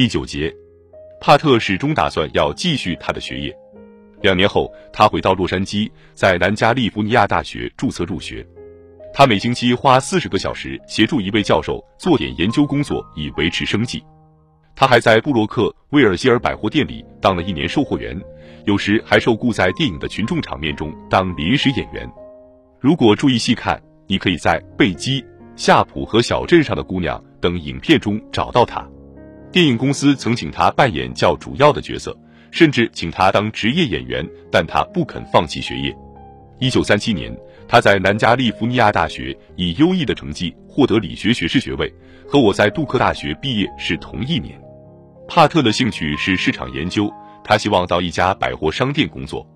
第九节，帕特始终打算要继续他的学业。两年后，他回到洛杉矶，在南加利福尼亚大学注册入学。他每星期花四十个小时协助一位教授做点研究工作，以维持生计。他还在布洛克威尔希尔百货店里当了一年售货员，有时还受雇在电影的群众场面中当临时演员。如果注意细看，你可以在《贝基》《夏普》和《小镇上的姑娘》等影片中找到他。电影公司曾请他扮演较主要的角色。甚至请他当职业演员，但他不肯放弃学业。一九三七年，他在南加利福尼亚大学以优异的成绩获得理学学士学位，和我在杜克大学毕业是同一年。帕特的兴趣是市场研究，他希望到一家百货商店工作，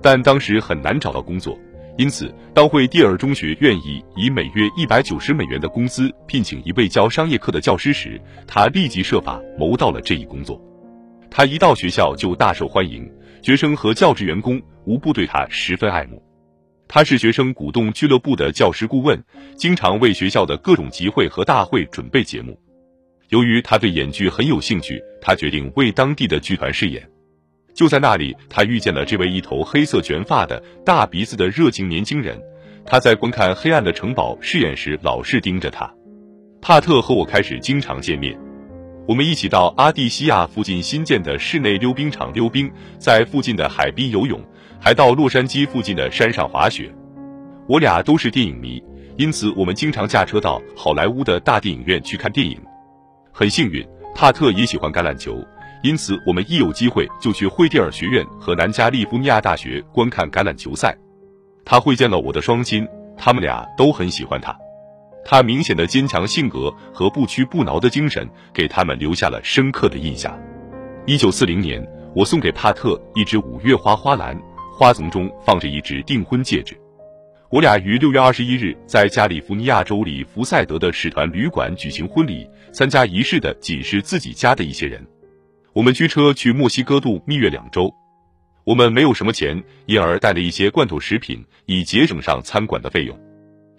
但当时很难找到工作，因此当惠蒂尔中学愿意以每月一百九十美元的工资聘请一位教商业课的教师时，他立即设法谋到了这一工作。他一到学校就大受欢迎，学生和教职员工无不对他十分爱慕。他是学生鼓动俱乐部的教师顾问，经常为学校的各种集会和大会准备节目。由于他对演剧很有兴趣，他决定为当地的剧团饰演。就在那里，他遇见了这位一头黑色卷发的大鼻子的热情年轻人。他在观看《黑暗的城堡》试演时，老是盯着他。帕特和我开始经常见面。我们一起到阿蒂西亚附近新建的室内溜冰场溜冰，在附近的海滨游泳，还到洛杉矶附近的山上滑雪。我俩都是电影迷，因此我们经常驾车到好莱坞的大电影院去看电影。很幸运，帕特也喜欢橄榄球，因此我们一有机会就去惠蒂尔学院和南加利福尼亚大学观看橄榄球赛。他会见了我的双亲，他们俩都很喜欢他。他明显的坚强性格和不屈不挠的精神，给他们留下了深刻的印象。一九四零年，我送给帕特一只五月花花篮，花丛中放着一只订婚戒指。我俩于六月二十一日在加利福尼亚州里福赛德的使团旅馆举行婚礼，参加仪式的仅是自己家的一些人。我们驱车去墨西哥度蜜月两周。我们没有什么钱，因而带了一些罐头食品，以节省上餐馆的费用。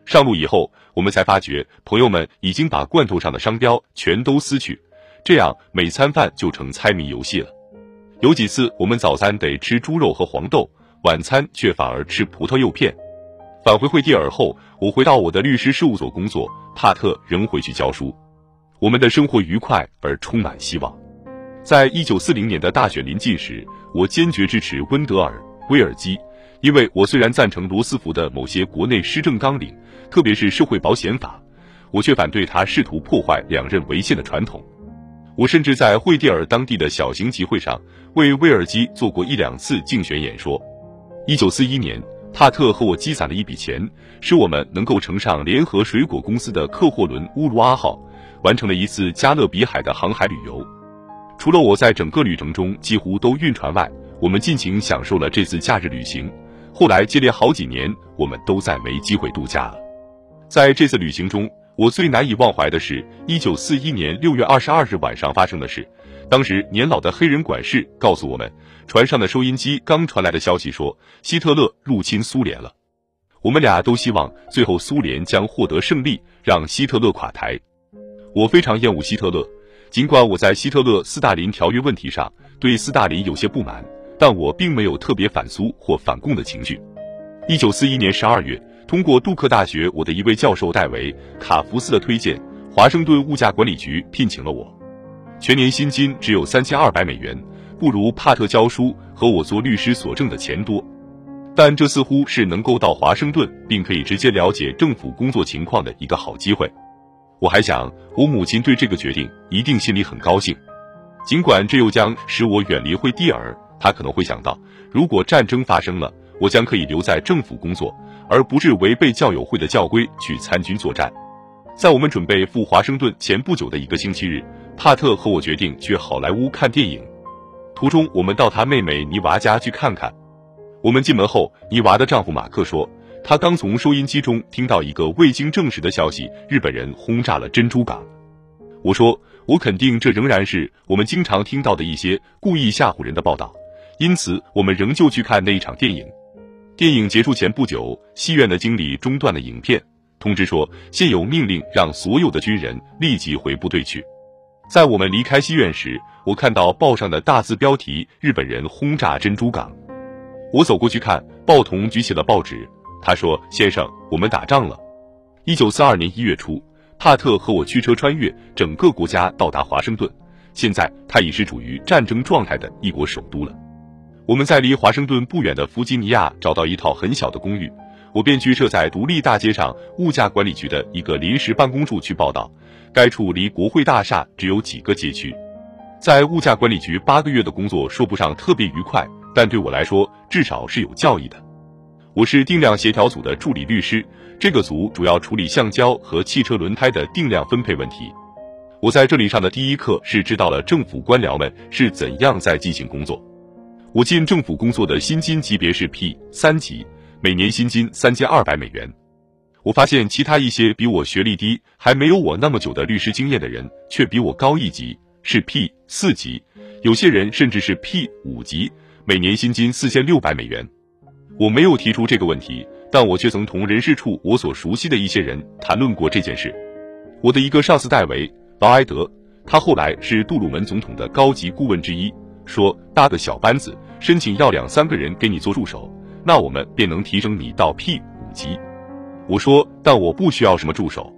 上路以后，我们才发觉朋友们已经把罐头上的商标全都撕去，这样每餐饭就成猜谜游戏了。有几次我们早餐得吃猪肉和黄豆，晚餐却反而吃葡萄柚片。返回惠蒂尔后，我回到我的律师事务所工作，帕特仍回去教书。我们的生活愉快而充满希望。在一九四零年的大选临近时，我坚决支持温德尔·威尔基，因为我虽然赞成罗斯福的某些国内施政纲领。特别是社会保险法，我却反对他试图破坏两任违宪的传统。我甚至在惠蒂尔当地的小型集会上为威尔基做过一两次竞选演说。一九四一年，帕特和我积攒了一笔钱，使我们能够乘上联合水果公司的客货轮乌鲁阿号，完成了一次加勒比海的航海旅游。除了我在整个旅程中几乎都晕船外，我们尽情享受了这次假日旅行。后来接连好几年，我们都再没机会度假了。在这次旅行中，我最难以忘怀的是1941年6月22日晚上发生的事。当时年老的黑人管事告诉我们，船上的收音机刚传来的消息说希特勒入侵苏联了。我们俩都希望最后苏联将获得胜利，让希特勒垮台。我非常厌恶希特勒，尽管我在希特勒斯大林条约问题上对斯大林有些不满，但我并没有特别反苏或反共的情绪。1941年12月。通过杜克大学我的一位教授戴维·卡福斯的推荐，华盛顿物价管理局聘请了我，全年薪金只有三千二百美元，不如帕特教书和我做律师所挣的钱多，但这似乎是能够到华盛顿并可以直接了解政府工作情况的一个好机会。我还想，我母亲对这个决定一定心里很高兴，尽管这又将使我远离惠蒂尔，她可能会想到，如果战争发生了，我将可以留在政府工作。而不是违背教友会的教规去参军作战。在我们准备赴华盛顿前不久的一个星期日，帕特和我决定去好莱坞看电影。途中，我们到他妹妹妮娃家去看看。我们进门后，妮娃的丈夫马克说，他刚从收音机中听到一个未经证实的消息：日本人轰炸了珍珠港。我说，我肯定这仍然是我们经常听到的一些故意吓唬人的报道，因此我们仍旧去看那一场电影。电影结束前不久，戏院的经理中断了影片，通知说现有命令让所有的军人立即回部队去。在我们离开戏院时，我看到报上的大字标题：“日本人轰炸珍珠港。”我走过去看，报童举起了报纸，他说：“先生，我们打仗了。”一九四二年一月初，帕特和我驱车穿越整个国家到达华盛顿，现在他已是处于战争状态的一国首都了。我们在离华盛顿不远的弗吉尼亚找到一套很小的公寓，我便去设在独立大街上物价管理局的一个临时办公处去报道。该处离国会大厦只有几个街区，在物价管理局八个月的工作说不上特别愉快，但对我来说至少是有教益的。我是定量协调组的助理律师，这个组主要处理橡胶和汽车轮胎的定量分配问题。我在这里上的第一课是知道了政府官僚们是怎样在进行工作。我进政府工作的薪金级别是 P 三级，每年薪金三千二百美元。我发现其他一些比我学历低、还没有我那么久的律师经验的人，却比我高一级，是 P 四级，有些人甚至是 P 五级，每年薪金四千六百美元。我没有提出这个问题，但我却曾同人事处我所熟悉的一些人谈论过这件事。我的一个上司戴维·劳埃德，他后来是杜鲁门总统的高级顾问之一，说搭个小班子，申请要两三个人给你做助手，那我们便能提升你到 P 五级。我说，但我不需要什么助手。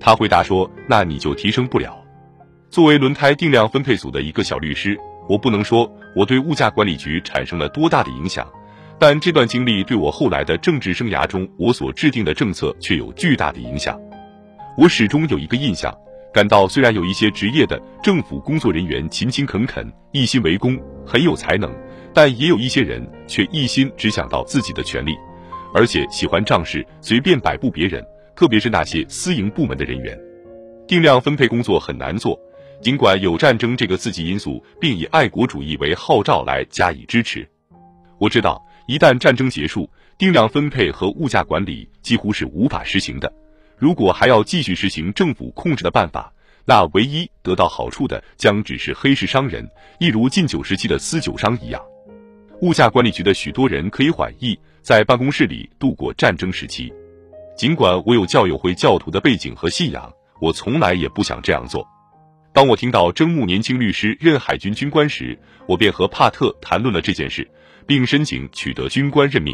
他回答说：“那你就提升不了。”作为轮胎定量分配组的一个小律师，我不能说我对物价管理局产生了多大的影响，但这段经历对我后来的政治生涯中我所制定的政策却有巨大的影响。我始终有一个印象，感到虽然有一些职业的政府工作人员勤勤恳恳、一心为公，很有才能，但也有一些人却一心只想到自己的权利。而且喜欢仗势，随便摆布别人，特别是那些私营部门的人员。定量分配工作很难做，尽管有战争这个刺激因素，并以爱国主义为号召来加以支持。我知道，一旦战争结束，定量分配和物价管理几乎是无法实行的。如果还要继续实行政府控制的办法，那唯一得到好处的将只是黑市商人，一如禁酒时期的私酒商一样。物价管理局的许多人可以缓意。在办公室里度过战争时期，尽管我有教友会教徒的背景和信仰，我从来也不想这样做。当我听到征募年轻律师任海军军官时，我便和帕特谈论了这件事，并申请取得军官任命。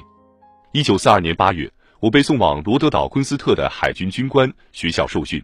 一九四二年八月，我被送往罗德岛昆斯特的海军军官学校受训。